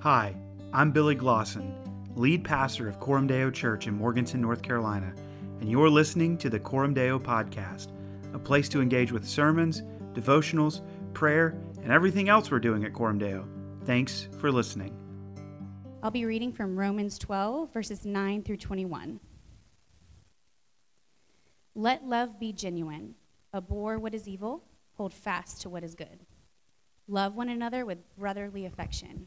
Hi, I'm Billy Glosson, lead pastor of Coram Deo Church in Morganton, North Carolina, and you're listening to the Coram Deo Podcast, a place to engage with sermons, devotionals, prayer, and everything else we're doing at Coram Deo. Thanks for listening. I'll be reading from Romans 12, verses 9 through 21. Let love be genuine. Abhor what is evil, hold fast to what is good. Love one another with brotherly affection.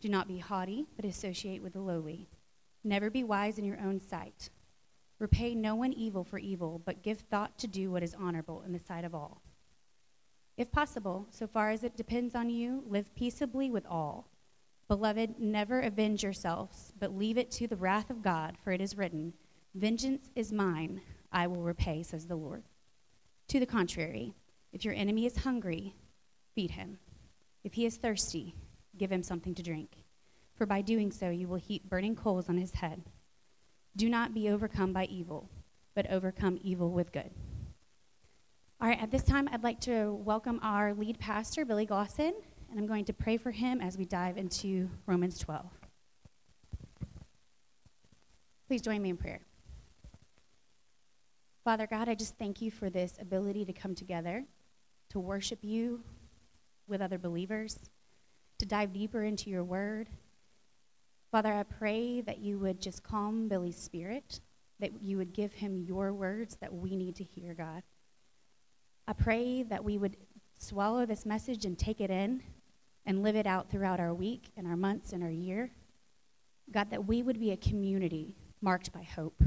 Do not be haughty, but associate with the lowly. Never be wise in your own sight. Repay no one evil for evil, but give thought to do what is honorable in the sight of all. If possible, so far as it depends on you, live peaceably with all. Beloved, never avenge yourselves, but leave it to the wrath of God, for it is written, Vengeance is mine, I will repay, says the Lord. To the contrary, if your enemy is hungry, feed him. If he is thirsty, give him something to drink. For by doing so, you will heap burning coals on his head. Do not be overcome by evil, but overcome evil with good. All right, at this time, I'd like to welcome our lead pastor, Billy Glosson, and I'm going to pray for him as we dive into Romans 12. Please join me in prayer. Father God, I just thank you for this ability to come together, to worship you with other believers, to dive deeper into your word. Father, I pray that you would just calm Billy's spirit, that you would give him your words that we need to hear, God. I pray that we would swallow this message and take it in and live it out throughout our week and our months and our year. God, that we would be a community marked by hope,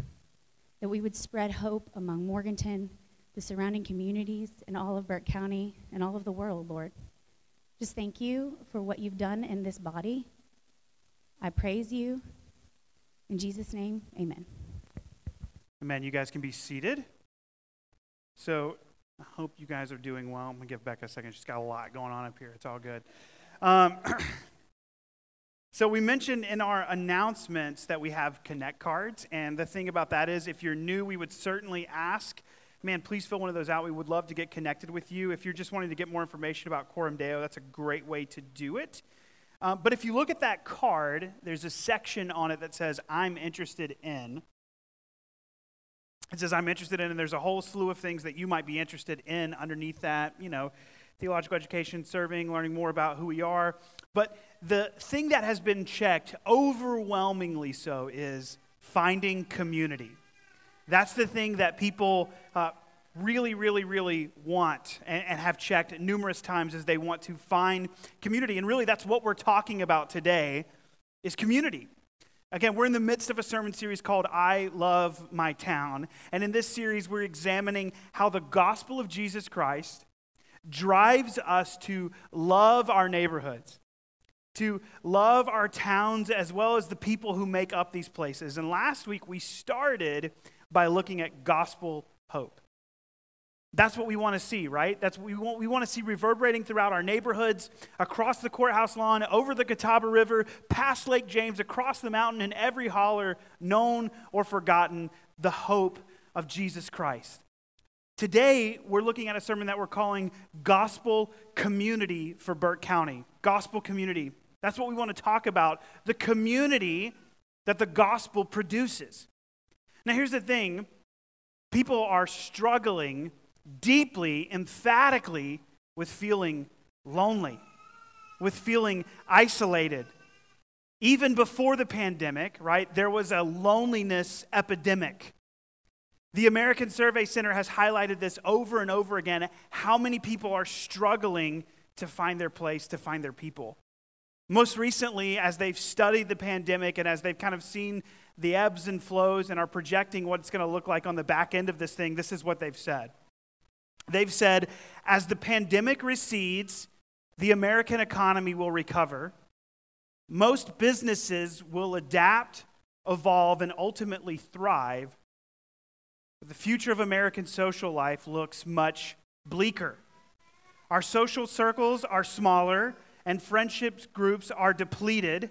that we would spread hope among Morganton, the surrounding communities, and all of Burke County and all of the world, Lord. Just thank you for what you've done in this body. I praise you. In Jesus' name, amen. Amen. You guys can be seated. So I hope you guys are doing well. I'm going to give Becca a second. She's got a lot going on up here. It's all good. Um, so we mentioned in our announcements that we have Connect cards. And the thing about that is, if you're new, we would certainly ask man, please fill one of those out. We would love to get connected with you. If you're just wanting to get more information about Coram Deo, that's a great way to do it. Um, but if you look at that card, there's a section on it that says, I'm interested in. It says, I'm interested in, and there's a whole slew of things that you might be interested in underneath that, you know, theological education, serving, learning more about who we are. But the thing that has been checked overwhelmingly so is finding community. That's the thing that people uh, really, really, really want and, and, have checked numerous times as they want to find community. And really, that's what we're talking about today is community. Again, we're in the midst of a sermon series called I Love My Town. And in this series, we're examining how the gospel of Jesus Christ drives us to love our neighborhoods, to love our towns, as well as the people who make up these places. And last week, we started by looking at gospel hope. That's what we want to see, right? That's what we want, we want to see reverberating throughout our neighborhoods, across the courthouse lawn, over the Catawba River, past Lake James, across the mountain, in every holler, known or forgotten, the hope of Jesus Christ. Today, we're looking at a sermon that we're calling Gospel Community for Burke County. Gospel Community. That's what we want to talk about the community that the gospel produces. Now, here's the thing people are struggling deeply, emphatically, with feeling lonely, with feeling isolated. Even before the pandemic, right, there was a loneliness epidemic. The American Survey Center has highlighted this over and over again how many people are struggling to find their place, to find their people. Most recently, as they've studied the pandemic and as they've kind of seen the ebbs and flows and are projecting what it's going to look like on the back end of this thing, this is what they've said. They've said, as the pandemic recedes, the American economy will recover. most businesses will adapt, evolve, and ultimately thrive. The future of American social life looks much bleaker. Our social circles are smaller, and friendships groups are depleted.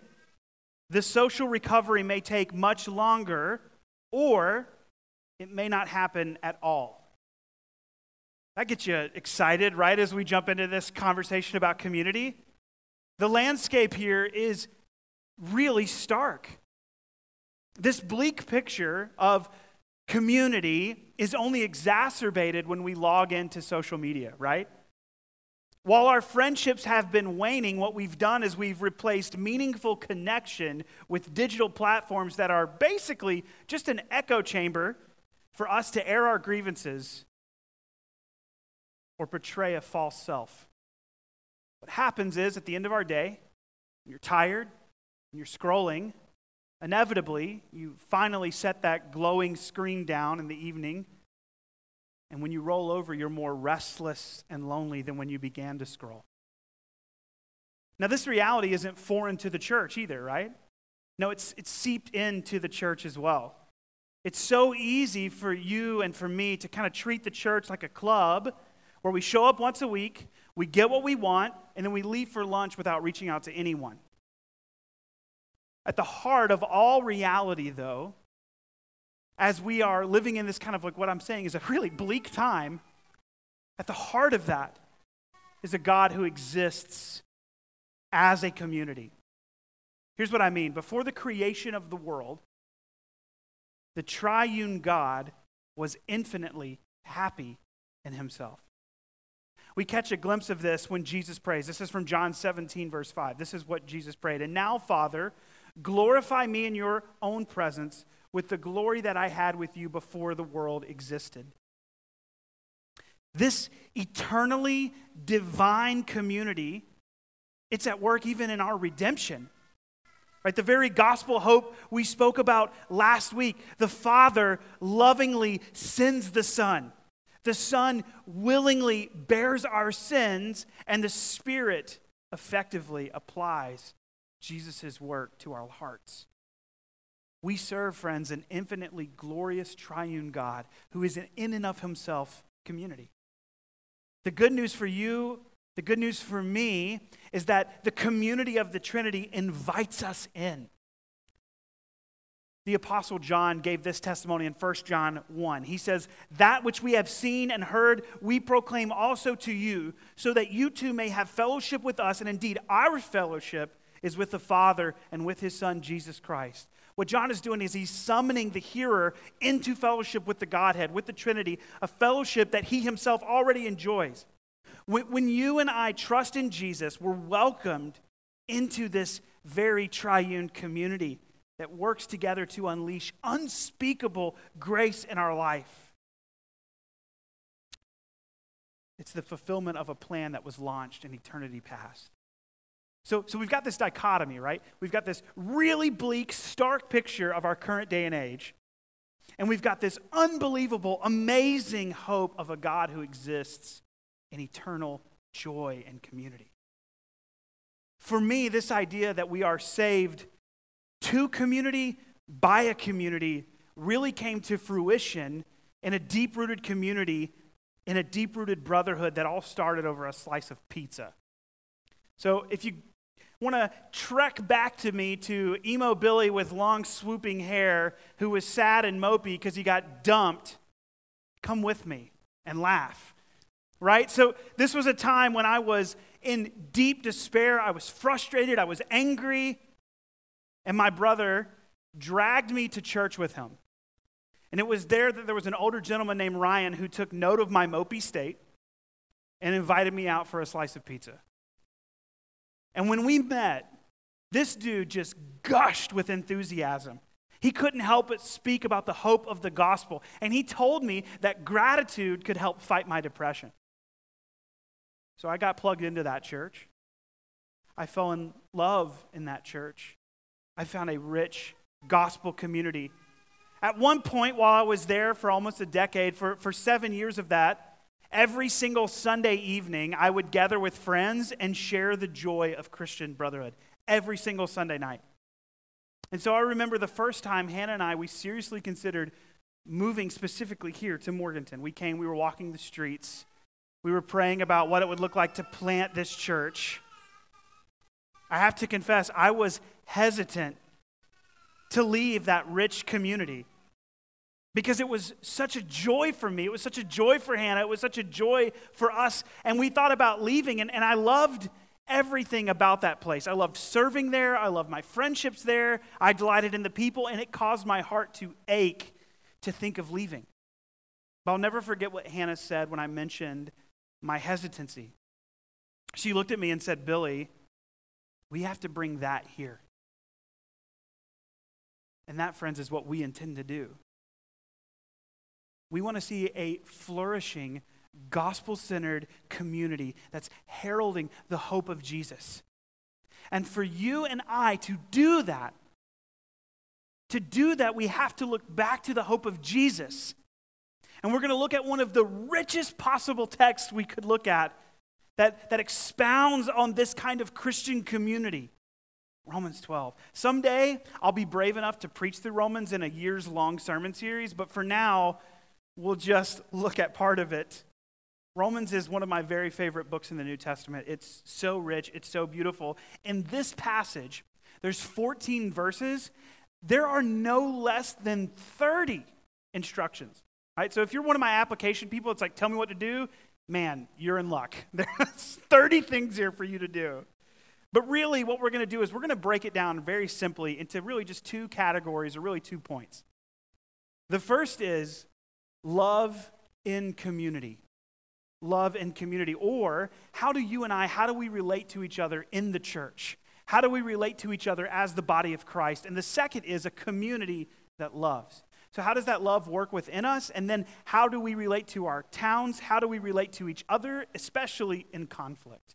The social recovery may take much longer, or it may not happen at all. That gets you excited, right, as we jump into this conversation about community? The landscape here is really stark. This bleak picture of community is only exacerbated when we log into social media, right? While our friendships have been waning, what we've done is we've replaced meaningful connection with digital platforms that are basically just an echo chamber for us to air our grievances or portray a false self. What happens is at the end of our day, you're tired, and you're scrolling, inevitably, you finally set that glowing screen down in the evening. And when you roll over, you're more restless and lonely than when you began to scroll. Now, this reality isn't foreign to the church either, right? No, it's, it's seeped into the church as well. It's so easy for you and for me to kind of treat the church like a club where we show up once a week, we get what we want, and then we leave for lunch without reaching out to anyone. At the heart of all reality, though, as we are living in this kind of like what I'm saying is a really bleak time, at the heart of that is a God who exists as a community. Here's what I mean before the creation of the world, the triune God was infinitely happy in himself. We catch a glimpse of this when Jesus prays. This is from John 17, verse 5. This is what Jesus prayed. And now, Father, glorify me in your own presence with the glory that I had with you before the world existed. This eternally divine community, it's at work even in our redemption. Right? The very gospel hope we spoke about last week. The Father lovingly sends the Son. The Son willingly bears our sins, and the Spirit effectively applies Jesus' work to our hearts. We serve, friends, an infinitely glorious triune God who is an in and of himself community. The good news for you, the good news for me, is that the community of the Trinity invites us in the Apostle John gave this testimony in 1 John 1. He says, That which we have seen and heard, we proclaim also to you, so that you too may have fellowship with us. And indeed, our fellowship is with the Father and with his Son, Jesus Christ. What John is doing is he's summoning the hearer into fellowship with the Godhead, with the Trinity, a fellowship that he himself already enjoys. When you and I trust in Jesus, we're welcomed into this very triune community that works together to unleash unspeakable grace in our life. It's the fulfillment of a plan that was launched in eternity past. So, so we've got this dichotomy, right? We've got this really bleak, stark picture of our current day and age. And we've got this unbelievable, amazing hope of a God who exists in eternal joy and community. For me, this idea that we are saved to community by a community really came to fruition in a deep rooted community, in a deep rooted brotherhood that all started over a slice of pizza. So if you want to trek back to me to emo Billy with long swooping hair who was sad and mopey because he got dumped, come with me and laugh. Right? So this was a time when I was in deep despair. I was frustrated. I was angry. And my brother dragged me to church with him. And it was there that there was an older gentleman named Ryan who took note of my mopey state and invited me out for a slice of pizza. And when we met, this dude just gushed with enthusiasm. He couldn't help but speak about the hope of the gospel. And he told me that gratitude could help fight my depression. So I got plugged into that church. I fell in love in that church. I found a rich gospel community. At one point, while I was there for almost a decade, for, for seven years of that, every single Sunday evening, I would gather with friends and share the joy of Christian brotherhood. every single Sunday night. And so I remember the first time Hannah and I, we seriously considered moving specifically here to Morganton. We came, we were walking the streets, we were praying about what it would look like to plant this church. I have to confess, I was hesitant to leave that rich community because it was such a joy for me. It was such a joy for Hannah. It was such a joy for us. And we thought about leaving, and, and I loved everything about that place. I loved serving there. I loved my friendships there. I delighted in the people, and it caused my heart to ache to think of leaving. But I'll never forget what Hannah said when I mentioned my hesitancy. She looked at me and said, Billy, we have to bring that here. And that, friends, is what we intend to do. We want to see a flourishing, gospel centered community that's heralding the hope of Jesus. And for you and I to do that, to do that, we have to look back to the hope of Jesus. And we're going to look at one of the richest possible texts we could look at that, that expounds on this kind of Christian community. Romans 12. Someday I'll be brave enough to preach through Romans in a years long sermon series, but for now, we'll just look at part of it. Romans is one of my very favorite books in the New Testament. It's so rich, it's so beautiful. In this passage, there's 14 verses. There are no less than 30 instructions. Right? So if you're one of my application people, it's like, tell me what to do man, you're in luck. There's 30 things here for you to do. But really, what we're going to do is we're going to break it down very simply into really just two categories, or really two points. The first is love in community. Love in community. Or how do you and I, how do we relate to each other in the church? How do we relate to each other as the body of Christ? And the second is a community that loves. So, how does that love work within us? And then, how do we relate to our towns? How do we relate to each other, especially in conflict?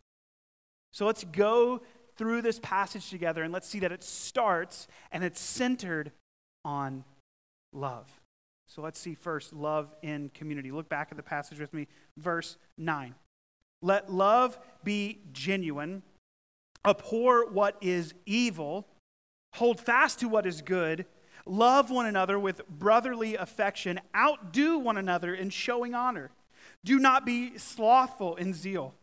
So, let's go through this passage together and let's see that it starts and it's centered on love. So, let's see first love in community. Look back at the passage with me, verse 9. Let love be genuine, abhor what is evil, hold fast to what is good Love one another with brotherly affection. Outdo one another in showing honor. Do not be slothful in zeal.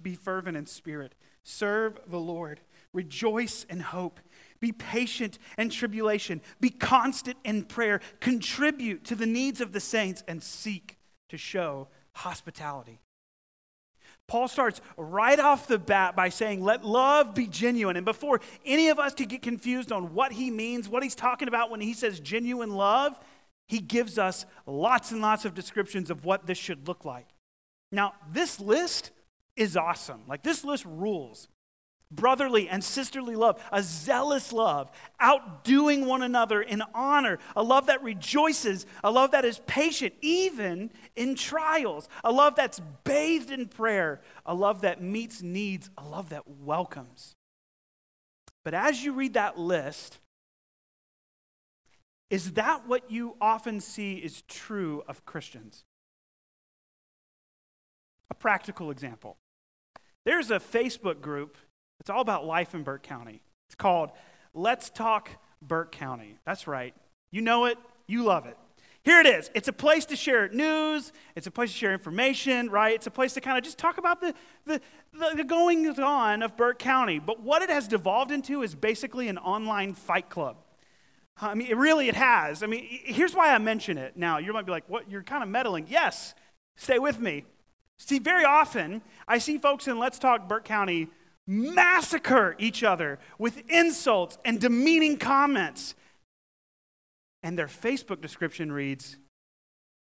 Be fervent in spirit. Serve the Lord. Rejoice in hope. Be patient in tribulation. Be constant in prayer. Contribute to the needs of the saints and seek to show hospitality. Paul starts right off the bat by saying, Let love be genuine. And before any of us could get confused on what he means, what he's talking about when he says genuine love, he gives us lots and lots of descriptions of what this should look like. Now, this list is awesome. Like, this list rules brotherly and sisterly love, a zealous love, outdoing one another in honor, a love that rejoices, a love that is patient, even in trials, a love that's bathed in prayer, a love that meets needs, a love that welcomes. But as you read that list, is that what you often see is true of Christians? A practical example. There's a Facebook group it's all about life in Burke County. It's called Let's Talk Burke County. That's right. You know it, you love it. Here it is. It's a place to share news. It's a place to share information, right? It's a place to kind of just talk about the, the, the goings on of Burke County. But what it has devolved into is basically an online fight club. I mean, it really it has. I mean, here's why I mention it. Now, you might be like, what? You're kind of meddling. Yes, stay with me. See, very often I see folks in Let's Talk Burke County massacre each other with insults and demeaning comments. And their Facebook description reads,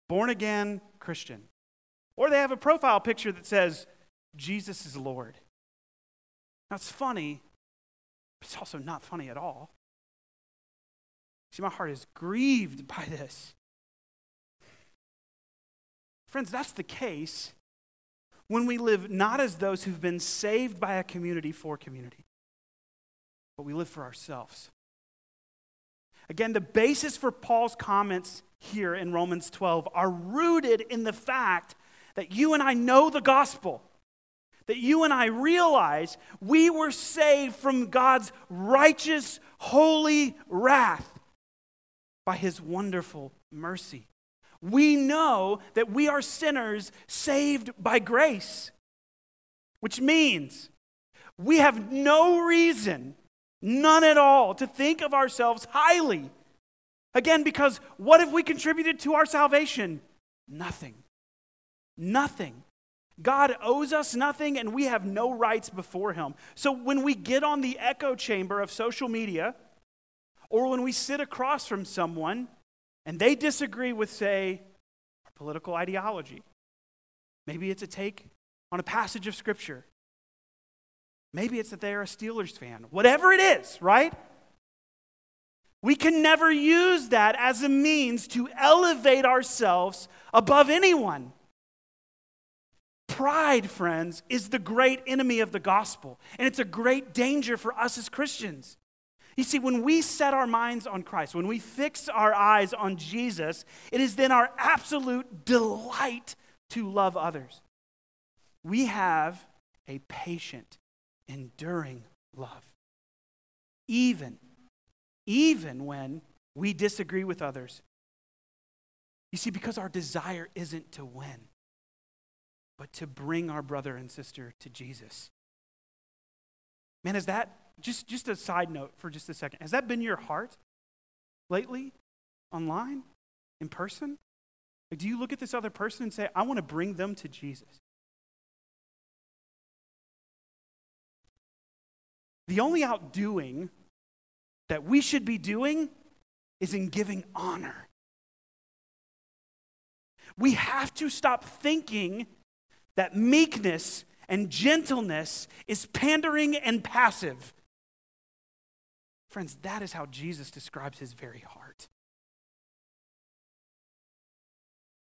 born again Christian. Or they have a profile picture that says, Jesus is Lord. Now it's funny, but it's also not funny at all. See, my heart is grieved by this. Friends, that's the case when we live not as those who've been saved by a community for community, but we live for ourselves. Again, the basis for Paul's comments here in Romans 12 are rooted in the fact that you and I know the gospel. that you and I realize we were saved from God's righteous, holy wrath by his wonderful mercy. We know that we are sinners saved by grace, which means we have no reason, none at all, to think of ourselves highly. Again, because what have we contributed to our salvation? Nothing. Nothing. God owes us nothing and we have no rights before Him. So when we get on the echo chamber of social media, or when we sit across from someone and they disagree with, say, our political ideology, maybe it's a take on a passage of Scripture, maybe it's that they are a Steelers fan, whatever it is, right? We can never use that as a means to elevate ourselves above anyone. Pride, friends, is the great enemy of the gospel, and it's a great danger for us as Christians. You see, when we set our minds on Christ, when we fix our eyes on Jesus, it is then our absolute delight to love others. We have a patient, enduring love. Even, even when we disagree with others. You see, because our desire isn't to win, but to bring our brother and sister to Jesus. Man, is that just, just a side note for just a second? Has that been your heart lately, online, in person? Like, do you look at this other person and say, I want to bring them to Jesus? The only outdoing that we should be doing is in giving honor. We have to stop thinking that meekness and gentleness is pandering and passive. Friends, that is how Jesus describes his very heart.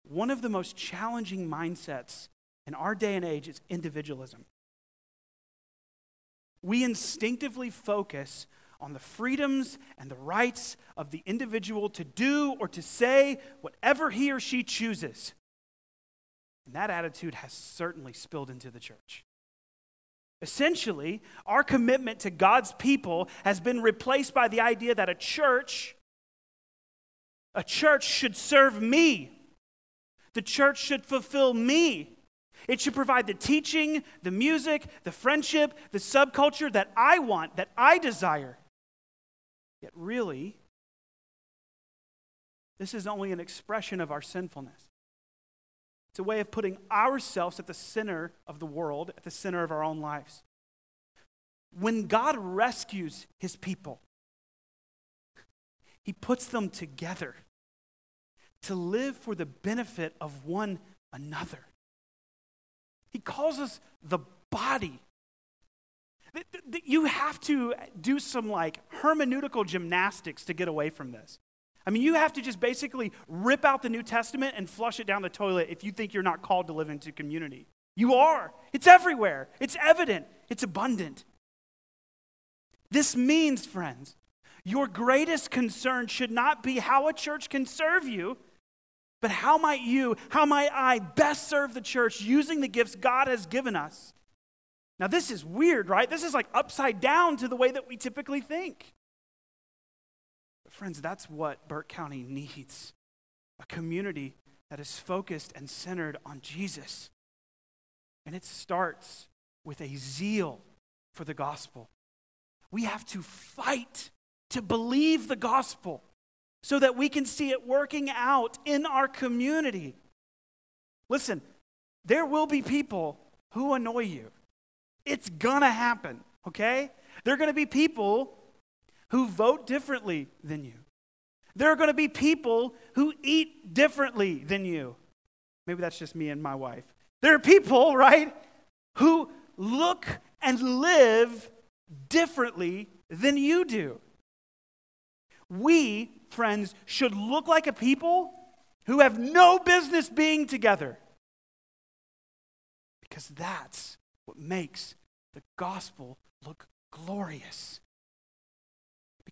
One of the most challenging mindsets in our day and age is individualism. We instinctively focus on the freedoms and the rights of the individual to do or to say whatever he or she chooses. And that attitude has certainly spilled into the church. Essentially, our commitment to God's people has been replaced by the idea that a church a church should serve me. The church should fulfill me. It should provide the teaching, the music, the friendship, the subculture that I want, that I desire. Yet, really, this is only an expression of our sinfulness. It's a way of putting ourselves at the center of the world, at the center of our own lives. When God rescues his people, he puts them together to live for the benefit of one another. He calls us the body. You have to do some like hermeneutical gymnastics to get away from this. I mean, you have to just basically rip out the New Testament and flush it down the toilet if you think you're not called to live into community. You are. It's everywhere, it's evident, it's abundant. This means, friends, your greatest concern should not be how a church can serve you, but how might you, how might I best serve the church using the gifts God has given us? Now, this is weird, right? This is like upside down to the way that we typically think. Friends, that's what Burke County needs a community that is focused and centered on Jesus. And it starts with a zeal for the gospel. We have to fight to believe the gospel so that we can see it working out in our community. Listen, there will be people who annoy you. It's gonna happen, okay? There are gonna be people who vote differently than you. There are going to be people who eat differently than you. Maybe that's just me and my wife. There are people, right, who look and live differently than you do. We, friends, should look like a people who have no business being together. Because that's what makes the gospel look glorious.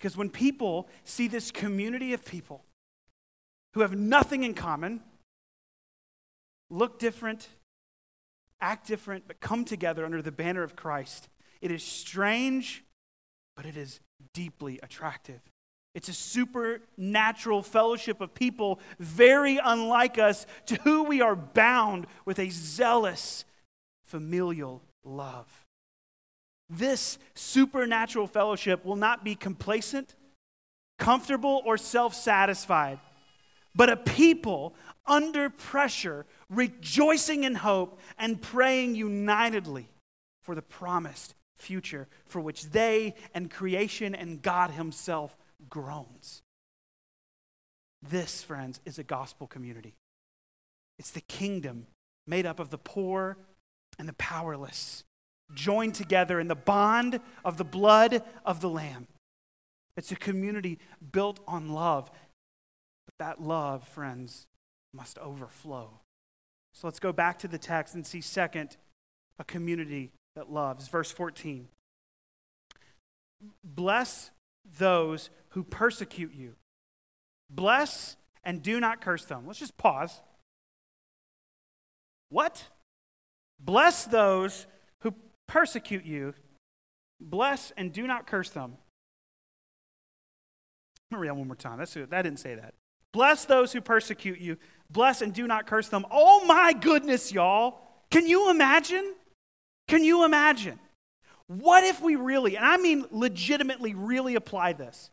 Because when people see this community of people who have nothing in common, look different, act different, but come together under the banner of Christ. It is strange, but it is deeply attractive. It's a supernatural fellowship of people very unlike us, to who we are bound with a zealous familial love. This supernatural fellowship will not be complacent, comfortable, or self satisfied, but a people under pressure, rejoicing in hope and praying unitedly for the promised future for which they and creation and God Himself groans. This, friends, is a gospel community. It's the kingdom made up of the poor and the powerless, joined together in the bond of the blood of the Lamb. It's a community built on love. But that love, friends, must overflow. So let's go back to the text and see, second, a community that loves. Verse 14. Bless those who persecute you. Bless and do not curse them. Let's just pause. What? Bless those persecute you. Bless and do not curse them. Let me read that one more time. That's, that didn't say that. Bless those who persecute you. Bless and do not curse them. Oh my goodness, y'all. Can you imagine? Can you imagine? What if we really, and I mean legitimately, really apply this?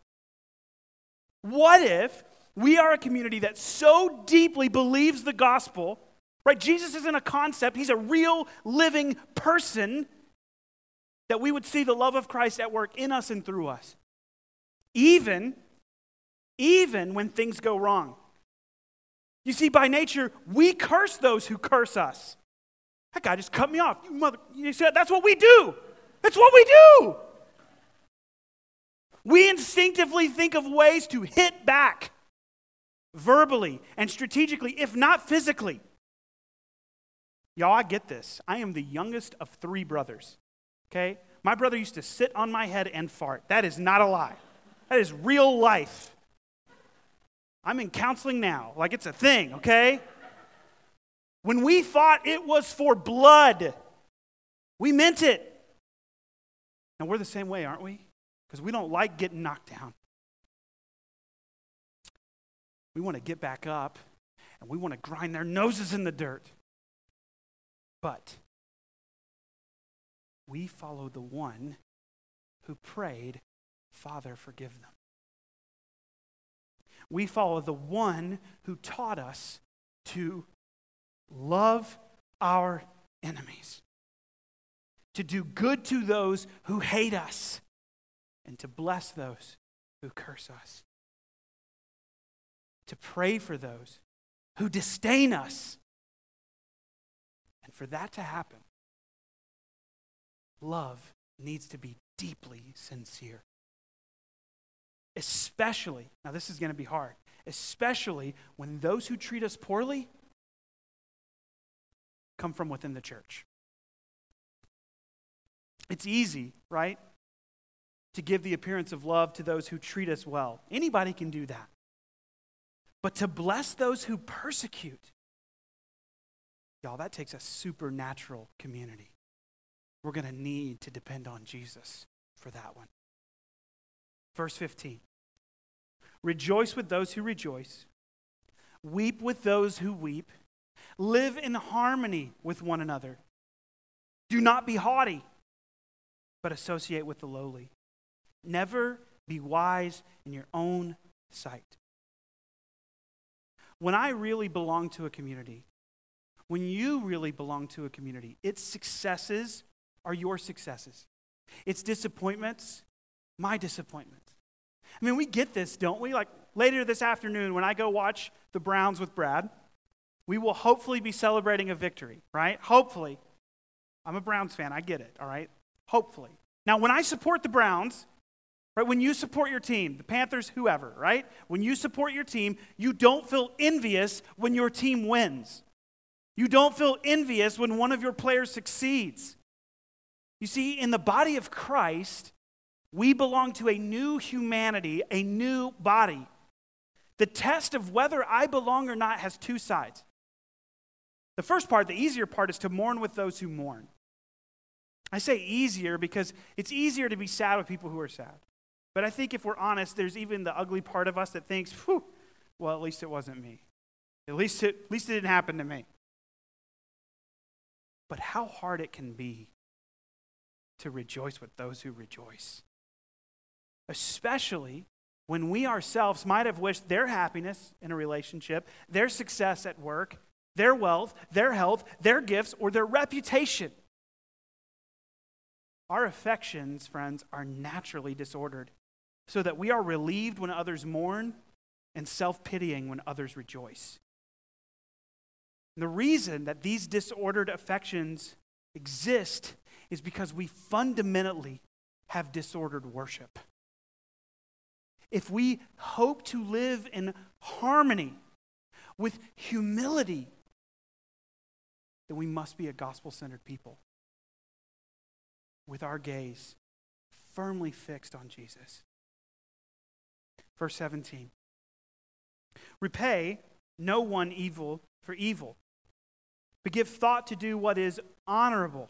What if we are a community that so deeply believes the gospel, right? Jesus isn't a concept, he's a real living person, that we would see the love of Christ at work in us and through us. Even, even when things go wrong. You see, by nature, we curse those who curse us. That guy just cut me off. You mother, you said that's what we do. That's what we do. We instinctively think of ways to hit back verbally and strategically, if not physically. Y'all, I get this. I am the youngest of three brothers. Okay? My brother used to sit on my head and fart. That is not a lie, that is real life. I'm in counseling now, like it's a thing, okay? When we fought, it was for blood, we meant it. And we're the same way, aren't we? Because we don't like getting knocked down. We want to get back up and we want to grind their noses in the dirt. But we follow the one who prayed, Father, forgive them. We follow the one who taught us to love our enemies to do good to those who hate us, and to bless those who curse us, to pray for those who disdain us. And for that to happen, love needs to be deeply sincere. Especially, now this is going to be hard, especially when those who treat us poorly come from within the church. It's easy, right? To give the appearance of love to those who treat us well. Anybody can do that. But to bless those who persecute, y'all, that takes a supernatural community. We're going to need to depend on Jesus for that one. Verse 15 Rejoice with those who rejoice, weep with those who weep, live in harmony with one another. Do not be haughty but associate with the lowly. Never be wise in your own sight. When I really belong to a community, when you really belong to a community, its successes are your successes, its disappointments, my disappointments. I mean, we get this, don't we? Like later this afternoon, when I go watch the Browns with Brad, we will hopefully be celebrating a victory, right? Hopefully. I'm a Browns fan, I get it, all right? Hopefully. Now, when I support the Browns, right, when you support your team, the Panthers, whoever, right? When you support your team, you don't feel envious when your team wins. You don't feel envious when one of your players succeeds. You see, in the body of Christ, we belong to a new humanity, a new body. The test of whether I belong or not has two sides. The first part, the easier part, is to mourn with those who mourn. I say easier because it's easier to be sad with people who are sad. But I think if we're honest, there's even the ugly part of us that thinks, whew, well, at least it wasn't me. At least it, at least it didn't happen to me. But how hard it can be to rejoice with those who rejoice. Especially when we ourselves might have wished their happiness in a relationship, their success at work, their wealth, their health, their gifts, or their reputation. Our affections, friends, are naturally disordered, so that we are relieved when others mourn and self pitying when others rejoice. And the reason that these disordered affections exist is because we fundamentally have disordered worship. If we hope to live in harmony with humility, then we must be a gospel centered people with our gaze firmly fixed on Jesus. Verse 17 Repay no one evil for evil, but give thought to do what is honorable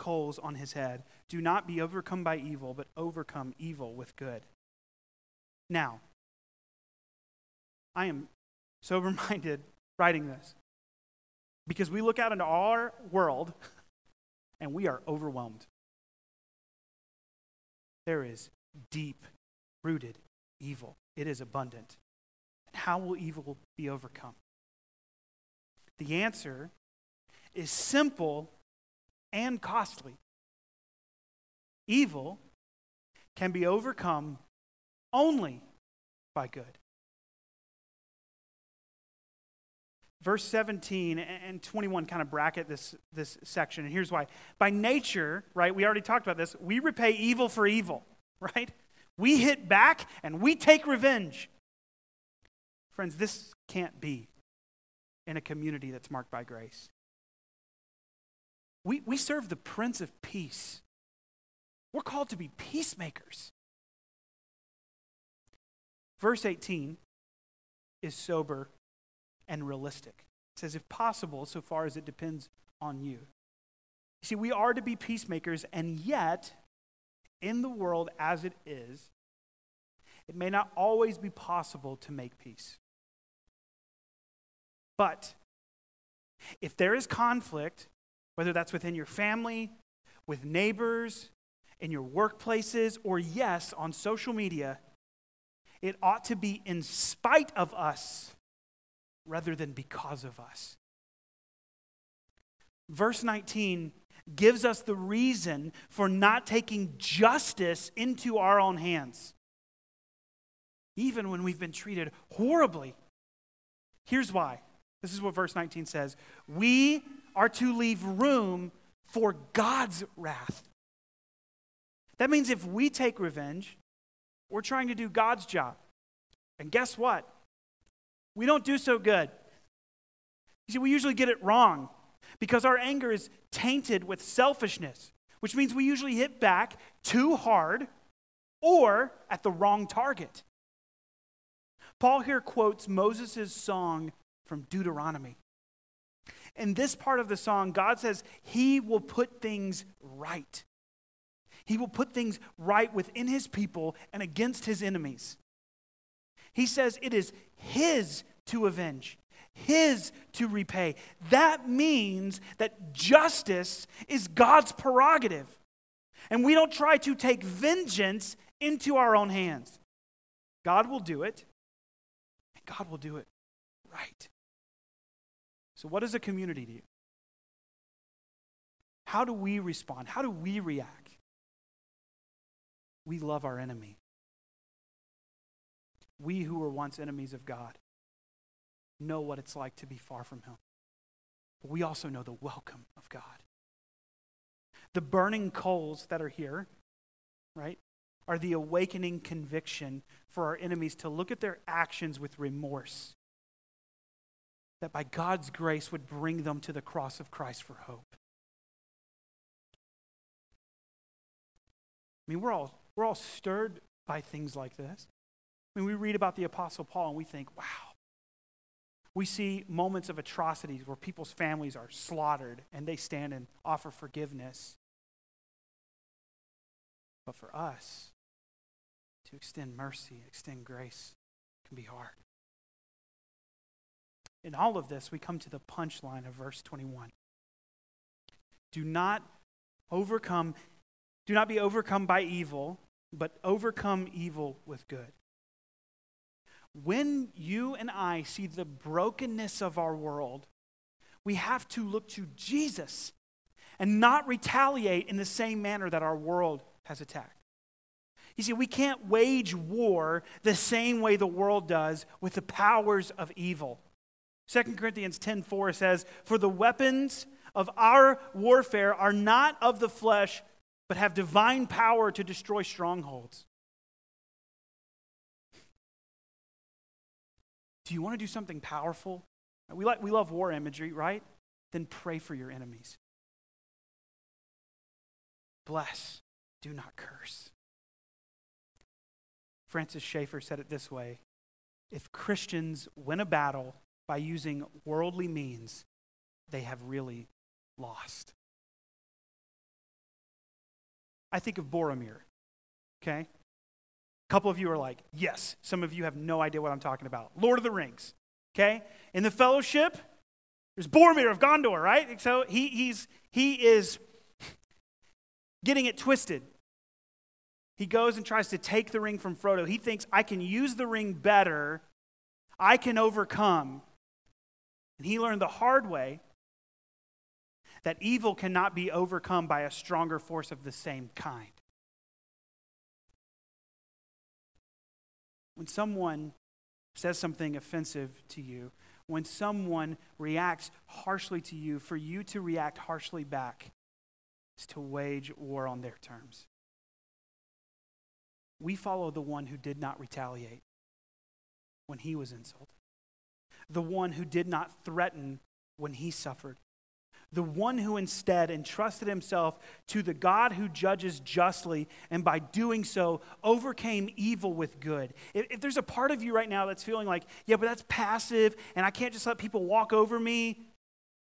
coals on his head. Do not be overcome by evil, but overcome evil with good. Now, I am sober minded writing this because we look out into our world and we are overwhelmed. There is deep rooted evil, it is abundant. And how will evil be overcome? The answer is simple and costly. Evil can be overcome only by good. Verse 17 and 21 kind of bracket this, this section, and here's why. By nature, right, we already talked about this, we repay evil for evil, right? We hit back and we take revenge. Friends, this can't be in a community that's marked by grace. We, we serve the Prince of Peace. We're called to be peacemakers. Verse 18 is sober and realistic. It says, if possible, so far as it depends on you. You see, we are to be peacemakers, and yet, in the world as it is, it may not always be possible to make peace. But if there is conflict, whether that's within your family, with neighbors, in your workplaces, or yes, on social media, it ought to be in spite of us rather than because of us. Verse 19 gives us the reason for not taking justice into our own hands, even when we've been treated horribly. Here's why. This is what verse 19 says We are to leave room for God's wrath. That means if we take revenge, we're trying to do God's job. And guess what? We don't do so good. You see, we usually get it wrong because our anger is tainted with selfishness, which means we usually hit back too hard or at the wrong target. Paul here quotes Moses' song from Deuteronomy. In this part of the song, God says he will put things right. He will put things right within his people and against his enemies. He says it is his to avenge, his to repay. That means that justice is God's prerogative. And we don't try to take vengeance into our own hands. God will do it, and God will do it right. So, what does a community do? How do we respond? How do we react? We love our enemy. We who were once enemies of God know what it's like to be far from Him. but we also know the welcome of God. The burning coals that are here, right, are the awakening conviction for our enemies to look at their actions with remorse. That by God's grace would bring them to the cross of Christ for hope. I mean, we're all, we're all stirred by things like this. I mean, we read about the Apostle Paul and we think, wow. We see moments of atrocities where people's families are slaughtered and they stand and offer forgiveness. But for us, to extend mercy, extend grace, can be hard. In all of this, we come to the punchline of verse 21. Do not overcome, do not be overcome by evil, but overcome evil with good. When you and I see the brokenness of our world, we have to look to Jesus and not retaliate in the same manner that our world has attacked. You see, we can't wage war the same way the world does with the powers of evil. 2 Corinthians 10:4 says, "For the weapons of our warfare are not of the flesh, but have divine power to destroy strongholds." Do you want to do something powerful? We, like, we love war imagery, right? Then pray for your enemies. Bless, do not curse. Francis Schaeffer said it this way If Christians win a battle by using worldly means, they have really lost. I think of Boromir, okay? A couple of you are like, yes. Some of you have no idea what I'm talking about. Lord of the Rings, okay? In the fellowship, there's Boromir of Gondor, right? So he, he's, he is getting it twisted. He goes and tries to take the ring from Frodo. He thinks, I can use the ring better, I can overcome. And he learned the hard way that evil cannot be overcome by a stronger force of the same kind. When someone says something offensive to you, when someone reacts harshly to you, for you to react harshly back is to wage war on their terms. We follow the one who did not retaliate when he was insulted, the one who did not threaten when he suffered, the one who instead entrusted himself to the God who judges justly, and by doing so, overcame evil with good. If, if, there's a part of you right now that's feeling like, yeah, but that's passive, and I can't just let people walk over me,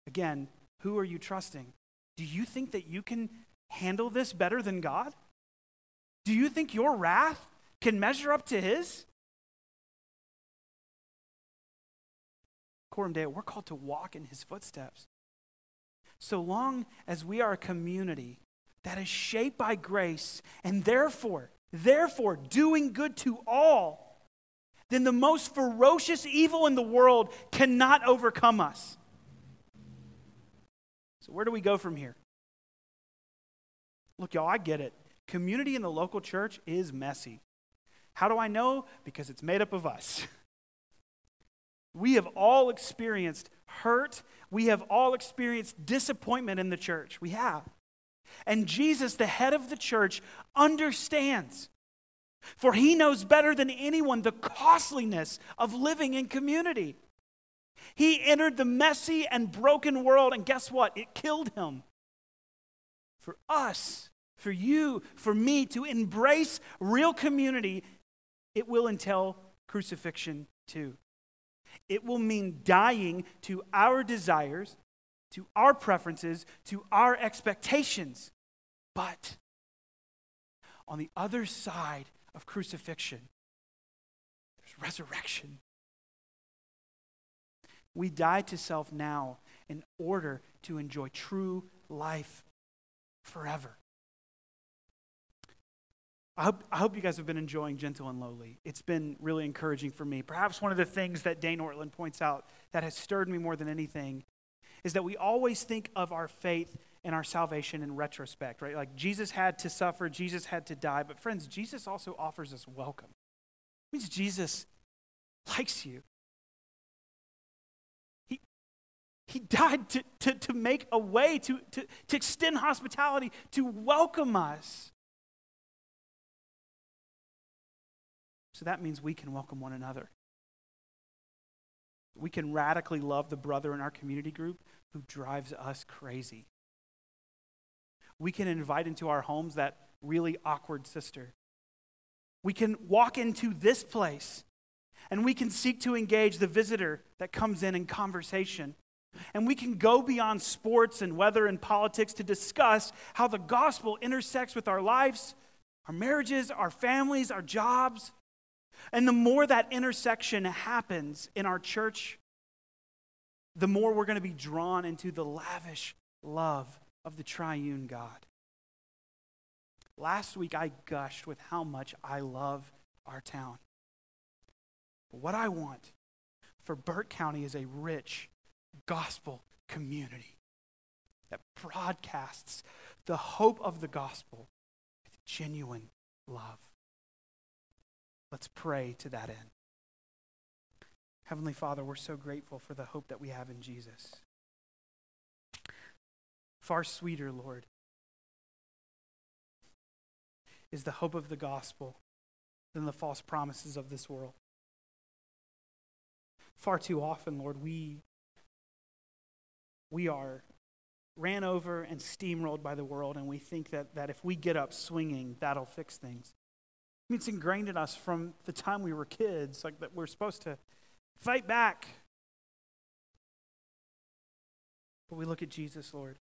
again, who are you trusting? Do you think that you can handle this better than God? Do you think your wrath can measure up to his? Coram Deo, we're called to walk in his footsteps so long as we are a community that is shaped by grace and therefore, therefore doing good to all, then the most ferocious evil in the world cannot overcome us. So, where do we go from here? Look, y'all, I get it. Community in the local church is messy. How do I know? Because it's made up of us. We have all experienced hurt. We have all experienced disappointment in the church. We have. And Jesus, the head of the church, understands. For he knows better than anyone the costliness of living in community. He entered the messy and broken world, and guess what? It killed him. For us, for you, for me to embrace real community, it will entail crucifixion too. It will mean dying to our desires, to our preferences, to our expectations. But on the other side of crucifixion, there's resurrection. We die to self now in order to enjoy true life forever. I hope, I hope you guys have been enjoying Gentle and Lowly. It's been really encouraging for me. Perhaps one of the things that Dane Ortlund points out that has stirred me more than anything is that we always think of our faith and our salvation in retrospect, right? Like Jesus had to suffer, Jesus had to die. But friends, Jesus also offers us welcome. It means Jesus likes you. He, He died to, to, to make a way, to, to, to extend hospitality, to welcome us. So that means we can welcome one another. We can radically love the brother in our community group who drives us crazy. We can invite into our homes that really awkward sister. We can walk into this place and we can seek to engage the visitor that comes in in conversation. And we can go beyond sports and weather and politics to discuss how the gospel intersects with our lives, our marriages, our families, our jobs. And the more that intersection happens in our church, the more we're going to be drawn into the lavish love of the triune God. Last week, I gushed with how much I love our town. What I want for Burke County is a rich gospel community that broadcasts the hope of the gospel with genuine love. Let's pray to that end. Heavenly Father, we're so grateful for the hope that we have in Jesus. Far sweeter, Lord, is the hope of the gospel than the false promises of this world. Far too often, Lord, we, we are ran over and steamrolled by the world, and we think that, that if we get up swinging, that'll fix things. It's ingrained in us from the time we were kids, like that we're supposed to fight back. But we look at Jesus, Lord,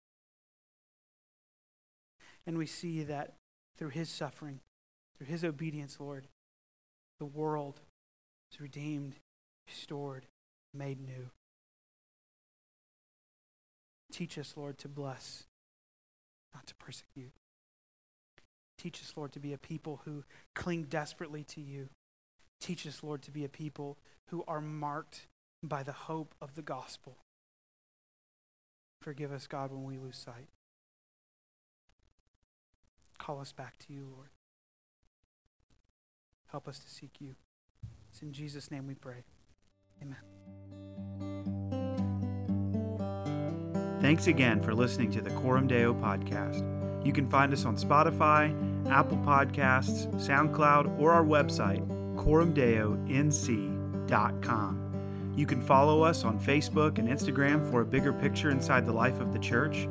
and we see that through his suffering, through his obedience, Lord, the world is redeemed, restored, made new. Teach us, Lord, to bless, not to persecute. Teach us, Lord, to be a people who cling desperately to you. Teach us, Lord, to be a people who are marked by the hope of the gospel. Forgive us, God, when we lose sight. Call us back to you, Lord. Help us to seek you. It's in Jesus' name we pray. Amen. Thanks again for listening to the Coram Deo podcast. You can find us on Spotify, Apple Podcasts, SoundCloud, or our website, coramdeonc.com. You can follow us on Facebook and Instagram for a bigger picture inside the life of the church.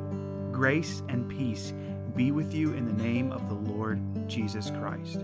Grace and peace be with you in the name of the Lord Jesus Christ.